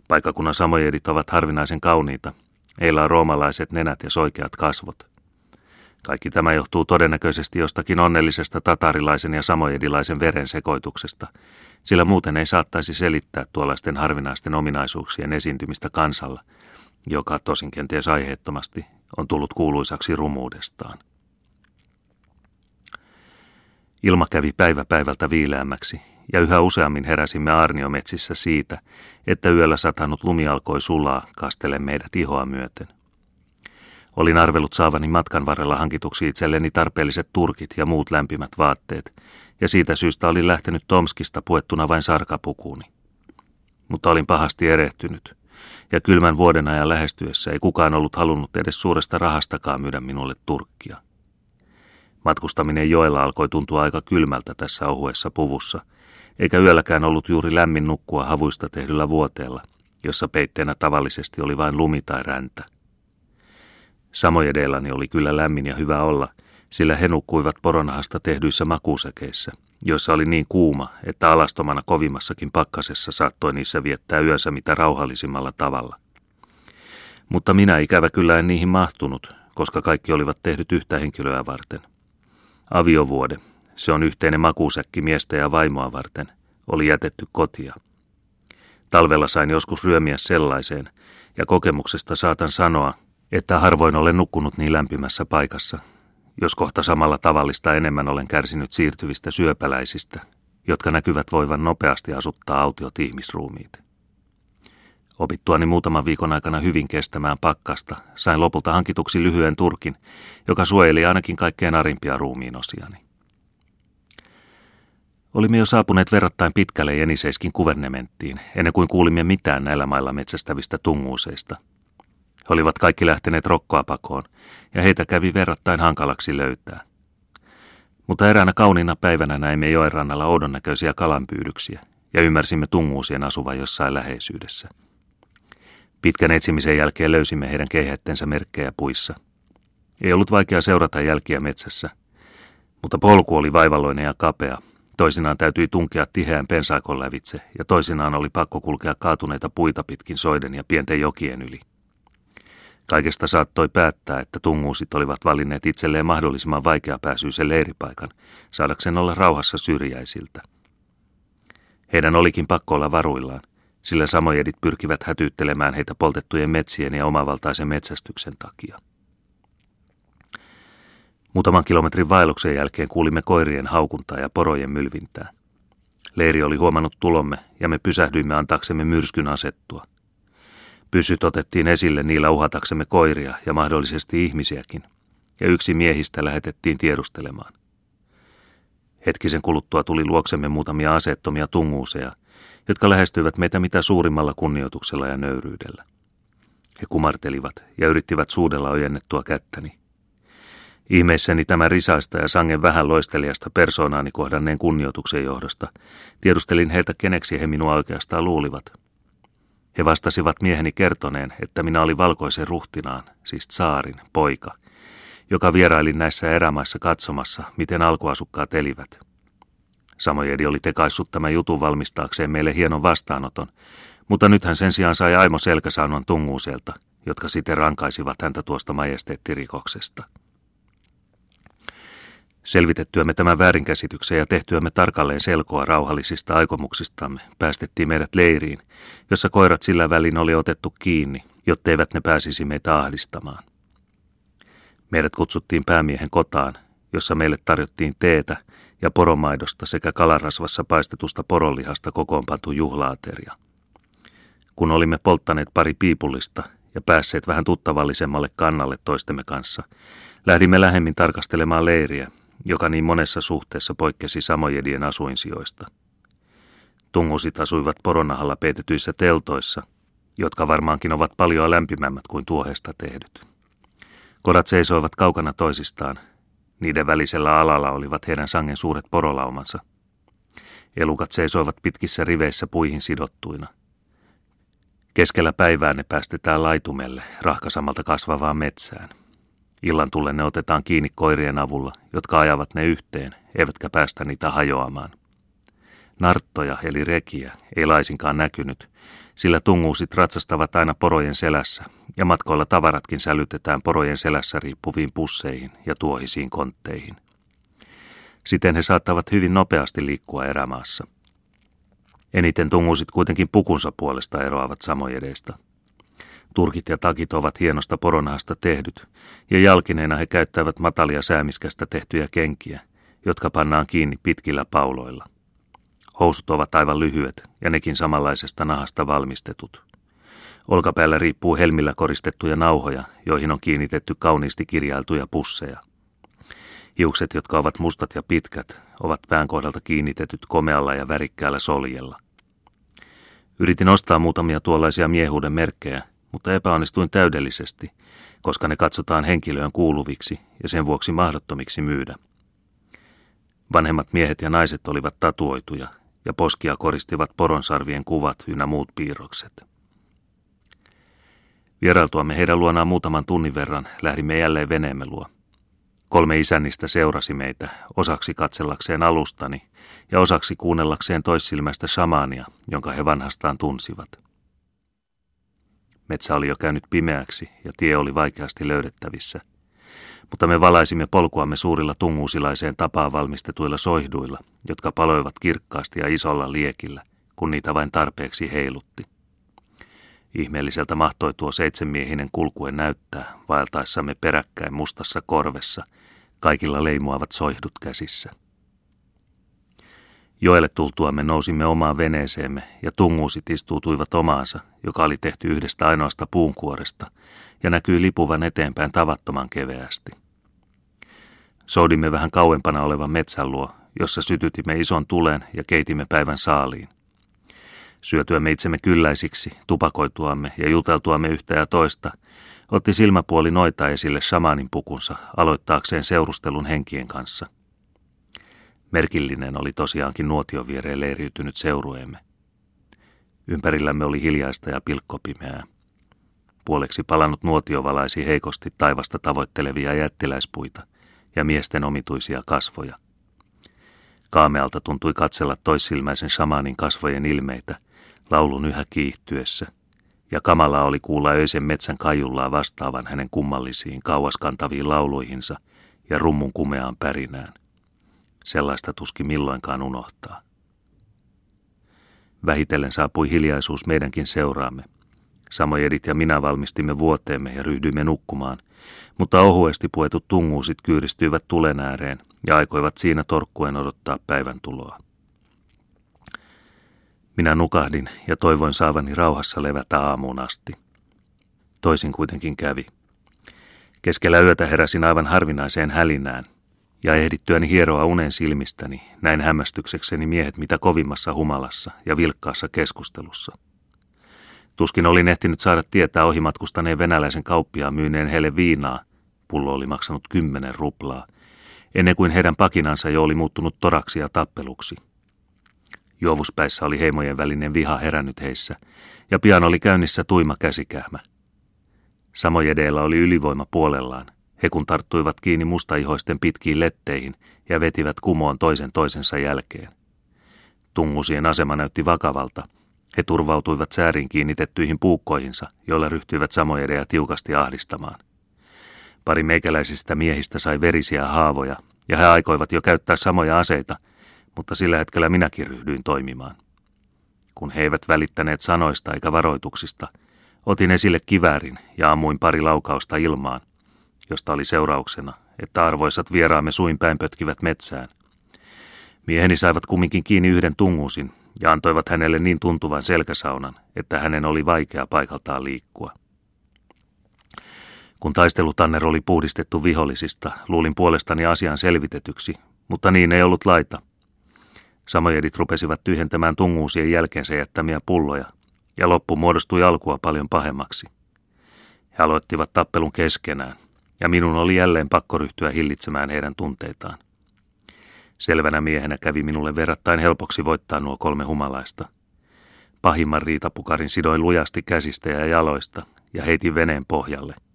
Paikakunnan samojedit ovat harvinaisen kauniita – Heillä on roomalaiset nenät ja soikeat kasvot. Kaikki tämä johtuu todennäköisesti jostakin onnellisesta tatarilaisen ja samojedilaisen veren sekoituksesta, sillä muuten ei saattaisi selittää tuollaisten harvinaisten ominaisuuksien esiintymistä kansalla, joka tosin kenties aiheettomasti on tullut kuuluisaksi rumuudestaan. Ilma kävi päivä päivältä viileämmäksi, ja yhä useammin heräsimme Arniometsissä siitä, että yöllä satanut lumi alkoi sulaa kastele meidät ihoa myöten. Olin arvellut saavani matkan varrella hankituksi itselleni tarpeelliset turkit ja muut lämpimät vaatteet, ja siitä syystä olin lähtenyt Tomskista puettuna vain sarkapukuuni. Mutta olin pahasti erehtynyt, ja kylmän vuoden ajan lähestyessä ei kukaan ollut halunnut edes suuresta rahastakaan myydä minulle turkkia. Matkustaminen joella alkoi tuntua aika kylmältä tässä ohuessa puvussa – eikä yölläkään ollut juuri lämmin nukkua havuista tehdyllä vuoteella, jossa peitteenä tavallisesti oli vain lumi tai räntä. Samojedelläni oli kyllä lämmin ja hyvä olla, sillä he nukkuivat poronahasta tehdyissä makuusäkeissä, joissa oli niin kuuma, että alastomana kovimmassakin pakkasessa saattoi niissä viettää yönsä mitä rauhallisimmalla tavalla. Mutta minä ikävä kyllä en niihin mahtunut, koska kaikki olivat tehdyt yhtä henkilöä varten. Aviovuode, se on yhteinen makuusäkki miestä ja vaimoa varten, oli jätetty kotia. Talvella sain joskus ryömiä sellaiseen, ja kokemuksesta saatan sanoa, että harvoin olen nukkunut niin lämpimässä paikassa, jos kohta samalla tavallista enemmän olen kärsinyt siirtyvistä syöpäläisistä, jotka näkyvät voivan nopeasti asuttaa autiot ihmisruumiit. Opittuani muutaman viikon aikana hyvin kestämään pakkasta, sain lopulta hankituksi lyhyen turkin, joka suojeli ainakin kaikkein arimpia ruumiin osiani. Olimme jo saapuneet verrattain pitkälle Jeniseiskin kuvernementtiin, ennen kuin kuulimme mitään näillä mailla metsästävistä tunguuseista. Olivat kaikki lähteneet rokkoa pakoon, ja heitä kävi verrattain hankalaksi löytää. Mutta eräänä kauniina päivänä näimme joen rannalla oudon näköisiä kalanpyydyksiä, ja ymmärsimme tunguusien asuvan jossain läheisyydessä. Pitkän etsimisen jälkeen löysimme heidän keihättensä merkkejä puissa. Ei ollut vaikea seurata jälkiä metsässä, mutta polku oli vaivalloinen ja kapea, Toisinaan täytyi tunkea tiheän pensaakon lävitse ja toisinaan oli pakko kulkea kaatuneita puita pitkin soiden ja pienten jokien yli. Kaikesta saattoi päättää, että tunguusit olivat valinneet itselleen mahdollisimman vaikeapääsyisen leiripaikan, saadakseen olla rauhassa syrjäisiltä. Heidän olikin pakko olla varuillaan, sillä samojedit pyrkivät hätyyttelemään heitä poltettujen metsien ja omavaltaisen metsästyksen takia. Muutaman kilometrin vaelluksen jälkeen kuulimme koirien haukuntaa ja porojen mylvintää. Leiri oli huomannut tulomme ja me pysähdyimme antaaksemme myrskyn asettua. Pysyt otettiin esille niillä uhataksemme koiria ja mahdollisesti ihmisiäkin, ja yksi miehistä lähetettiin tiedustelemaan. Hetkisen kuluttua tuli luoksemme muutamia aseettomia tunguuseja, jotka lähestyivät meitä mitä suurimmalla kunnioituksella ja nöyryydellä. He kumartelivat ja yrittivät suudella ojennettua kättäni. Ihmeissäni tämä risaista ja sangen vähän loistelijasta persoonaani kohdanneen kunnioituksen johdosta tiedustelin heiltä, keneksi he minua oikeastaan luulivat. He vastasivat mieheni kertoneen, että minä olin valkoisen ruhtinaan, siis saarin, poika, joka vieraili näissä erämaissa katsomassa, miten alkuasukkaat elivät. Samojedi oli tekaissut tämän jutun valmistaakseen meille hienon vastaanoton, mutta nyt hän sen sijaan sai Aimo selkäsaunan tunguuselta, jotka sitten rankaisivat häntä tuosta majesteettirikoksesta. Selvitettyämme tämän väärinkäsityksen ja tehtyämme tarkalleen selkoa rauhallisista aikomuksistamme, päästettiin meidät leiriin, jossa koirat sillä välin oli otettu kiinni, jotteivät ne pääsisi meitä ahdistamaan. Meidät kutsuttiin päämiehen kotaan, jossa meille tarjottiin teetä ja poromaidosta sekä kalarasvassa paistetusta poronlihasta kokoonpantu juhlaateria. Kun olimme polttaneet pari piipullista ja päässeet vähän tuttavallisemmalle kannalle toistemme kanssa, lähdimme lähemmin tarkastelemaan leiriä, joka niin monessa suhteessa poikkesi samojedien asuinsijoista. Tungusit asuivat poronahalla peitetyissä teltoissa, jotka varmaankin ovat paljon lämpimämmät kuin tuohesta tehdyt. Kodat seisoivat kaukana toisistaan. Niiden välisellä alalla olivat heidän sangen suuret porolaumansa. Elukat seisoivat pitkissä riveissä puihin sidottuina. Keskellä päivää ne päästetään laitumelle, rahkasamalta kasvavaan metsään. Illan tullen ne otetaan kiinni koirien avulla, jotka ajavat ne yhteen, eivätkä päästä niitä hajoamaan. Narttoja eli rekiä ei laisinkaan näkynyt, sillä tunguusit ratsastavat aina porojen selässä, ja matkoilla tavaratkin sälytetään porojen selässä riippuviin pusseihin ja tuohisiin kontteihin. Siten he saattavat hyvin nopeasti liikkua erämaassa. Eniten tunguusit kuitenkin pukunsa puolesta eroavat samojedeista – Turkit ja takit ovat hienosta poronahasta tehdyt, ja jalkineena he käyttävät matalia säämiskästä tehtyjä kenkiä, jotka pannaan kiinni pitkillä pauloilla. Housut ovat aivan lyhyet ja nekin samanlaisesta nahasta valmistetut. Olkapäällä riippuu helmillä koristettuja nauhoja, joihin on kiinnitetty kauniisti kirjailtuja pusseja. Hiukset, jotka ovat mustat ja pitkät, ovat pään kohdalta kiinnitetyt komealla ja värikkäällä soljella. Yritin ostaa muutamia tuollaisia miehuuden merkkejä, mutta epäonnistuin täydellisesti, koska ne katsotaan henkilöön kuuluviksi ja sen vuoksi mahdottomiksi myydä. Vanhemmat miehet ja naiset olivat tatuoituja ja poskia koristivat poronsarvien kuvat ynnä muut piirrokset. Vierailtuamme heidän luonaan muutaman tunnin verran lähdimme jälleen veneemme luo. Kolme isännistä seurasi meitä, osaksi katsellakseen alustani ja osaksi kuunnellakseen toissilmäistä shamaania, jonka he vanhastaan tunsivat. Metsä oli jo käynyt pimeäksi ja tie oli vaikeasti löydettävissä. Mutta me valaisimme polkuamme suurilla tunguusilaiseen tapaan valmistetuilla soihduilla, jotka paloivat kirkkaasti ja isolla liekillä, kun niitä vain tarpeeksi heilutti. Ihmeelliseltä mahtoi tuo seitsemänmiehinen kulkuen näyttää, vaeltaessamme peräkkäin mustassa korvessa, kaikilla leimuavat soihdut käsissä. Joelle tultuamme nousimme omaan veneeseemme ja tunguusit istuutuivat omaansa, joka oli tehty yhdestä ainoasta puunkuoresta ja näkyi lipuvan eteenpäin tavattoman keveästi. Soudimme vähän kauempana olevan metsän luo, jossa sytytimme ison tulen ja keitimme päivän saaliin. Syötyämme itsemme kylläisiksi, tupakoituamme ja juteltuamme yhtä ja toista, otti silmäpuoli noita esille shamanin pukunsa aloittaakseen seurustelun henkien kanssa – Merkillinen oli tosiaankin nuotion viereen leiriytynyt seurueemme. Ympärillämme oli hiljaista ja pilkkopimeää. Puoleksi palannut nuotio valaisi heikosti taivasta tavoittelevia jättiläispuita ja miesten omituisia kasvoja. Kaamealta tuntui katsella toissilmäisen shamanin kasvojen ilmeitä, laulun yhä kiihtyessä, ja kamala oli kuulla öisen metsän kajullaa vastaavan hänen kummallisiin kauaskantaviin lauluihinsa ja rummun kumeaan pärinään. Sellaista tuski milloinkaan unohtaa. Vähitellen saapui hiljaisuus meidänkin seuraamme. Samojedit ja minä valmistimme vuoteemme ja ryhdyimme nukkumaan, mutta ohuesti puetut tunguusit kyyristyivät tulen ääreen ja aikoivat siinä torkkuen odottaa päivän tuloa. Minä nukahdin ja toivoin saavani rauhassa levätä aamuun asti. Toisin kuitenkin kävi. Keskellä yötä heräsin aivan harvinaiseen hälinään – ja ehdittyäni hieroa unen silmistäni, näin hämmästyksekseni miehet mitä kovimmassa humalassa ja vilkkaassa keskustelussa. Tuskin olin ehtinyt saada tietää ohimatkustaneen venäläisen kauppiaan myyneen heille viinaa, pullo oli maksanut kymmenen ruplaa, ennen kuin heidän pakinansa jo oli muuttunut toraksi ja tappeluksi. Juovuspäissä oli heimojen välinen viha herännyt heissä, ja pian oli käynnissä tuima käsikähmä. Samojedeillä oli ylivoima puolellaan. He kun tarttuivat kiinni mustaihoisten pitkiin letteihin ja vetivät kumoon toisen toisensa jälkeen. Tungusien asema näytti vakavalta. He turvautuivat säärin kiinnitettyihin puukkoihinsa, joilla ryhtyivät samojedeja tiukasti ahdistamaan. Pari meikäläisistä miehistä sai verisiä haavoja, ja he aikoivat jo käyttää samoja aseita, mutta sillä hetkellä minäkin ryhdyin toimimaan. Kun he eivät välittäneet sanoista eikä varoituksista, otin esille kiväärin ja ammuin pari laukausta ilmaan, josta oli seurauksena, että arvoisat vieraamme suinpäin pötkivät metsään. Mieheni saivat kumminkin kiinni yhden tungusin ja antoivat hänelle niin tuntuvan selkäsaunan, että hänen oli vaikea paikaltaan liikkua. Kun taistelutanner oli puhdistettu vihollisista, luulin puolestani asian selvitetyksi, mutta niin ei ollut laita. Samojedit rupesivat tyhjentämään tunguusien jälkeensä jättämiä pulloja, ja loppu muodostui alkua paljon pahemmaksi. He aloittivat tappelun keskenään, ja minun oli jälleen pakko ryhtyä hillitsemään heidän tunteitaan. Selvänä miehenä kävi minulle verrattain helpoksi voittaa nuo kolme humalaista. Pahimman riitapukarin sidoin lujasti käsistä ja jaloista ja heitin veneen pohjalle –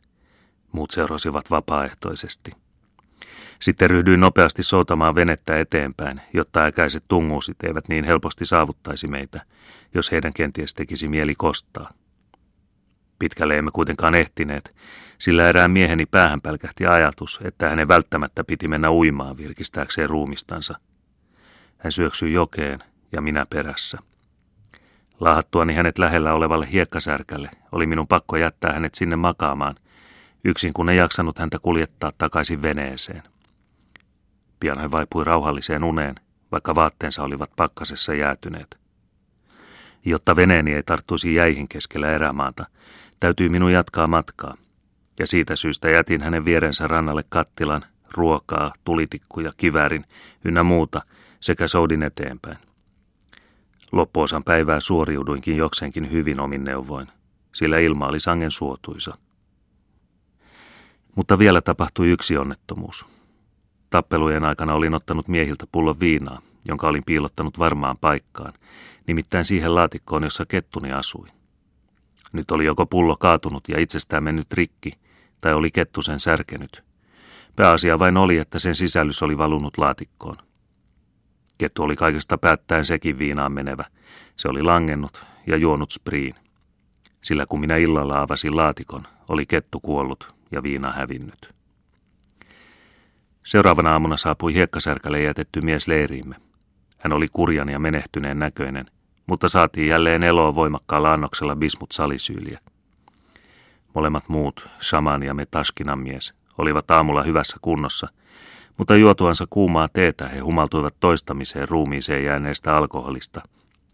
Muut seurasivat vapaaehtoisesti. Sitten ryhdyin nopeasti soutamaan venettä eteenpäin, jotta äkäiset tunguusit eivät niin helposti saavuttaisi meitä, jos heidän kenties tekisi mieli kostaa. Pitkälle emme kuitenkaan ehtineet, sillä erään mieheni päähän pälkähti ajatus, että hänen välttämättä piti mennä uimaan virkistääkseen ruumistansa. Hän syöksyi jokeen ja minä perässä. Lahattuani hänet lähellä olevalle hiekkasärkälle oli minun pakko jättää hänet sinne makaamaan, yksin kun ei jaksanut häntä kuljettaa takaisin veneeseen. Pian hän vaipui rauhalliseen uneen, vaikka vaatteensa olivat pakkasessa jäätyneet. Jotta veneeni ei tarttuisi jäihin keskellä erämaata, täytyy minun jatkaa matkaa, ja siitä syystä jätin hänen vierensä rannalle kattilan, ruokaa, tulitikkuja, kiväärin ynnä muuta sekä soudin eteenpäin. Loppuosan päivää suoriuduinkin jokseenkin hyvin omin neuvoin, sillä ilma oli sangen suotuisa. Mutta vielä tapahtui yksi onnettomuus. Tappelujen aikana olin ottanut miehiltä pullon viinaa, jonka olin piilottanut varmaan paikkaan, nimittäin siihen laatikkoon, jossa kettuni asui. Nyt oli joko pullo kaatunut ja itsestään mennyt rikki, tai oli kettu sen särkenyt. Pääasia vain oli, että sen sisällys oli valunut laatikkoon. Kettu oli kaikesta päättäen sekin viinaan menevä. Se oli langennut ja juonut spriin. Sillä kun minä illalla avasin laatikon, oli kettu kuollut ja viina hävinnyt. Seuraavana aamuna saapui hiekkasärkälle jätetty mies leiriimme. Hän oli kurjan ja menehtyneen näköinen, mutta saatiin jälleen eloa voimakkaalla annoksella bismut salisyyliä. Molemmat muut, shaman ja me taskinan mies, olivat aamulla hyvässä kunnossa, mutta juotuansa kuumaa teetä he humaltuivat toistamiseen ruumiiseen jääneestä alkoholista,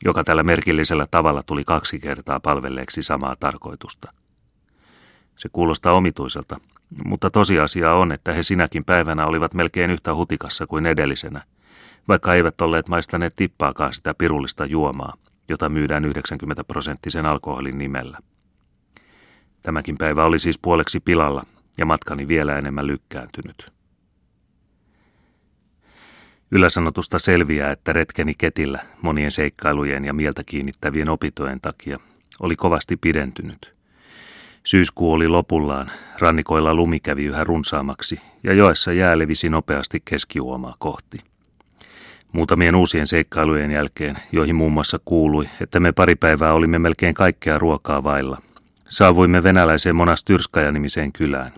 joka tällä merkillisellä tavalla tuli kaksi kertaa palvelleeksi samaa tarkoitusta. Se kuulostaa omituiselta, mutta tosiasia on, että he sinäkin päivänä olivat melkein yhtä hutikassa kuin edellisenä, vaikka eivät olleet maistaneet tippaakaan sitä pirullista juomaa, jota myydään 90 prosenttisen alkoholin nimellä. Tämäkin päivä oli siis puoleksi pilalla ja matkani vielä enemmän lykkääntynyt. Yläsanotusta selviää, että retkeni ketillä monien seikkailujen ja mieltä kiinnittävien opintojen takia oli kovasti pidentynyt – Syyskuu oli lopullaan, rannikoilla lumi kävi yhä runsaammaksi ja joessa jää levisi nopeasti keskiuomaa kohti. Muutamien uusien seikkailujen jälkeen, joihin muun muassa kuului, että me pari päivää olimme melkein kaikkea ruokaa vailla, saavuimme venäläiseen Monastyrskaja-nimiseen kylään.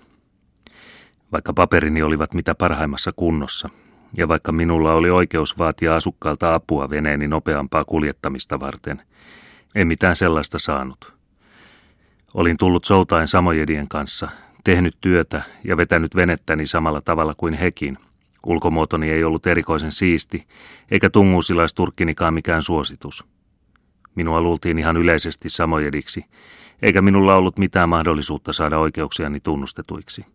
Vaikka paperini olivat mitä parhaimmassa kunnossa, ja vaikka minulla oli oikeus vaatia asukkailta apua veneeni nopeampaa kuljettamista varten, en mitään sellaista saanut – Olin tullut soutain samojedien kanssa, tehnyt työtä ja vetänyt venettäni samalla tavalla kuin hekin. Ulkomuotoni ei ollut erikoisen siisti, eikä tunguusilaisturkkinikaan mikään suositus. Minua luultiin ihan yleisesti samojediksi, eikä minulla ollut mitään mahdollisuutta saada oikeuksiani tunnustetuiksi.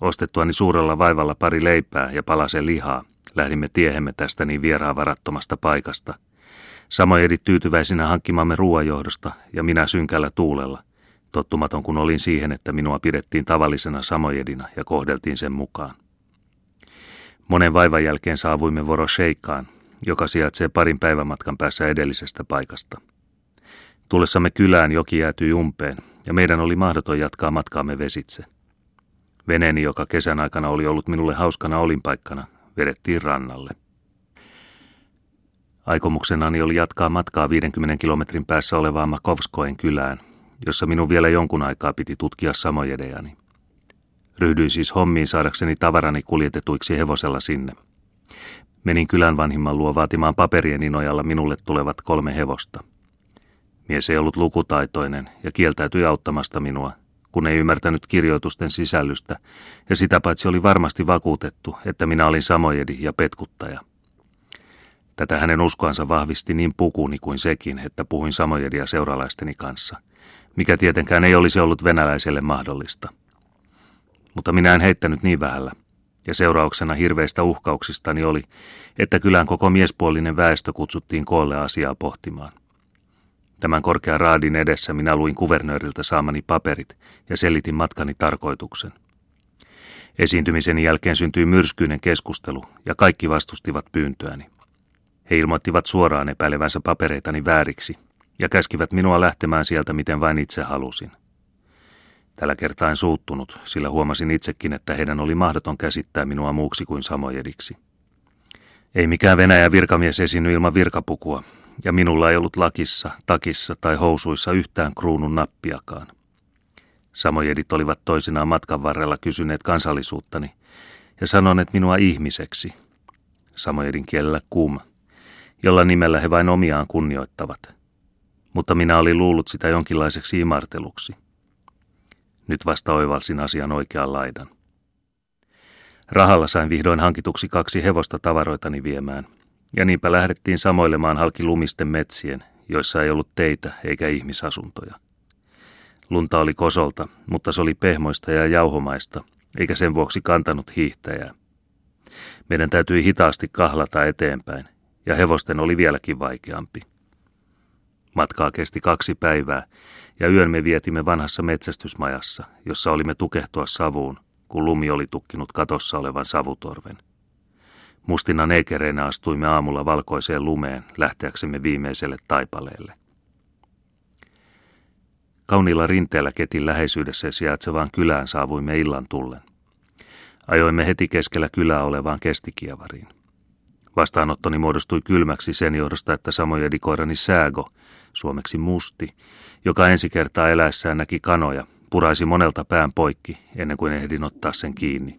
Ostettuani suurella vaivalla pari leipää ja palasen lihaa, lähdimme tiehemme tästä niin vieraavarattomasta paikasta. Samojedit tyytyväisinä hankkimamme ruoajohdosta ja minä synkällä tuulella – tottumaton kun olin siihen, että minua pidettiin tavallisena samojedina ja kohdeltiin sen mukaan. Monen vaivan jälkeen saavuimme Vorosheikkaan, joka sijaitsee parin päivämatkan päässä edellisestä paikasta. Tullessamme kylään joki jäätyi umpeen, ja meidän oli mahdoton jatkaa matkaamme vesitse. Veneeni, joka kesän aikana oli ollut minulle hauskana olinpaikkana, vedettiin rannalle. Aikomuksenani oli jatkaa matkaa 50 kilometrin päässä olevaan Makovskoen kylään, jossa minun vielä jonkun aikaa piti tutkia samojedejani. Ryhdyin siis hommiin saadakseni tavarani kuljetetuiksi hevosella sinne. Menin kylän vanhimman luo vaatimaan paperieni nojalla minulle tulevat kolme hevosta. Mies ei ollut lukutaitoinen ja kieltäytyi auttamasta minua, kun ei ymmärtänyt kirjoitusten sisällystä, ja sitä paitsi oli varmasti vakuutettu, että minä olin samojedi ja petkuttaja. Tätä hänen uskoansa vahvisti niin pukuni kuin sekin, että puhuin samojedia seuralaisteni kanssa, mikä tietenkään ei olisi ollut venäläiselle mahdollista. Mutta minä en heittänyt niin vähällä, ja seurauksena hirveistä uhkauksistani oli, että kylän koko miespuolinen väestö kutsuttiin koolle asiaa pohtimaan. Tämän korkean raadin edessä minä luin kuvernööriltä saamani paperit ja selitin matkani tarkoituksen. Esiintymisen jälkeen syntyi myrskyinen keskustelu ja kaikki vastustivat pyyntöäni. He ilmoittivat suoraan epäilevänsä papereitani vääriksi ja käskivät minua lähtemään sieltä miten vain itse halusin. Tällä kertaa en suuttunut, sillä huomasin itsekin, että heidän oli mahdoton käsittää minua muuksi kuin samojediksi. Ei mikään Venäjä virkamies esiinny ilman virkapukua, ja minulla ei ollut lakissa, takissa tai housuissa yhtään kruunun nappiakaan. Samojedit olivat toisinaan matkan varrella kysyneet kansallisuuttani ja sanoneet minua ihmiseksi. Samojedin kielellä kum, jolla nimellä he vain omiaan kunnioittavat. Mutta minä olin luullut sitä jonkinlaiseksi imarteluksi. Nyt vasta oivalsin asian oikean laidan. Rahalla sain vihdoin hankituksi kaksi hevosta tavaroitani viemään, ja niinpä lähdettiin samoilemaan halki lumisten metsien, joissa ei ollut teitä eikä ihmisasuntoja. Lunta oli kosolta, mutta se oli pehmoista ja jauhomaista, eikä sen vuoksi kantanut hiihtäjää. Meidän täytyi hitaasti kahlata eteenpäin, ja hevosten oli vieläkin vaikeampi. Matkaa kesti kaksi päivää, ja yön me vietimme vanhassa metsästysmajassa, jossa olimme tukehtua savuun, kun lumi oli tukkinut katossa olevan savutorven. Mustina nekereinä astuimme aamulla valkoiseen lumeen lähteäksemme viimeiselle taipaleelle. Kauniilla rinteellä ketin läheisyydessä sijaitsevaan kylään saavuimme illan tullen. Ajoimme heti keskellä kylää olevaan kestikievariin. Vastaanottoni muodostui kylmäksi sen johdosta, että samoja dikoirani Säägo, suomeksi musti, joka ensi kertaa eläessään näki kanoja, puraisi monelta pään poikki ennen kuin ehdin ottaa sen kiinni.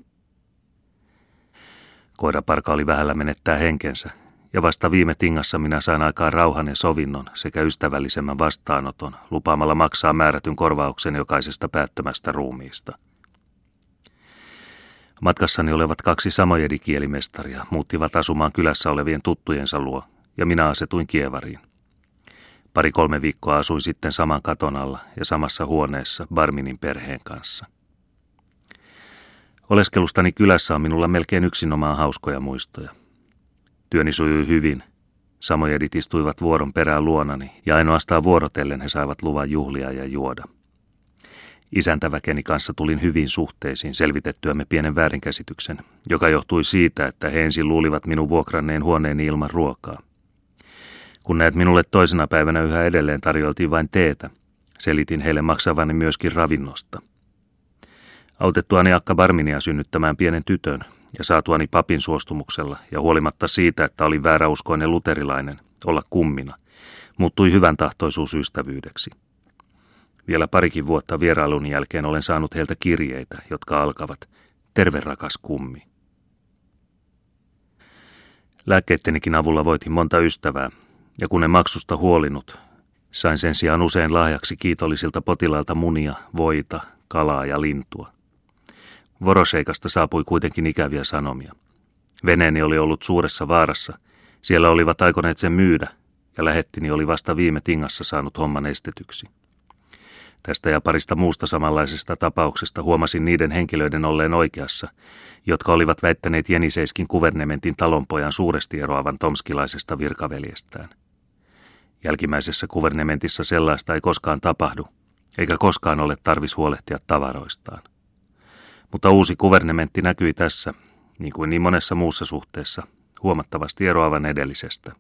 Koiraparka oli vähällä menettää henkensä, ja vasta viime tingassa minä sain aikaan rauhan ja sovinnon sekä ystävällisemmän vastaanoton lupaamalla maksaa määrätyn korvauksen jokaisesta päättömästä ruumiista. Matkassani olevat kaksi samojedikkielimestaria muuttivat asumaan kylässä olevien tuttujensa luo, ja minä asetuin kievariin. Pari-kolme viikkoa asuin sitten saman katon alla ja samassa huoneessa Barminin perheen kanssa. Oleskelustani kylässä on minulla melkein yksinomaan hauskoja muistoja. Työni sujui hyvin. Samojedit istuivat vuoron perään luonani ja ainoastaan vuorotellen he saivat luvan juhlia ja juoda. Isäntäväkeni kanssa tulin hyvin suhteisiin selvitettyämme pienen väärinkäsityksen, joka johtui siitä, että he ensin luulivat minun vuokranneen huoneeni ilman ruokaa. Kun näet minulle toisena päivänä yhä edelleen tarjoltiin vain teetä, selitin heille maksavani myöskin ravinnosta. Autettuani Akka Barminia synnyttämään pienen tytön ja saatuani papin suostumuksella ja huolimatta siitä, että olin vääräuskoinen luterilainen, olla kummina, muuttui hyvän tahtoisuus ystävyydeksi. Vielä parikin vuotta vierailun jälkeen olen saanut heiltä kirjeitä, jotka alkavat Terve rakas kummi. Lääkkeittenikin avulla voitin monta ystävää, ja kun en maksusta huolinut, sain sen sijaan usein lahjaksi kiitollisilta potilailta munia, voita, kalaa ja lintua. Voroseikasta saapui kuitenkin ikäviä sanomia. Veneeni oli ollut suuressa vaarassa. Siellä olivat aikoneet sen myydä, ja lähettini oli vasta viime tingassa saanut homman estetyksi. Tästä ja parista muusta samanlaisesta tapauksesta huomasin niiden henkilöiden olleen oikeassa, jotka olivat väittäneet Jeniseiskin kuvernementin talonpojan suuresti eroavan tomskilaisesta virkaveljestään. Jälkimmäisessä kuvernementissa sellaista ei koskaan tapahdu, eikä koskaan ole tarvis huolehtia tavaroistaan. Mutta uusi kuvernementti näkyi tässä, niin kuin niin monessa muussa suhteessa, huomattavasti eroavan edellisestä.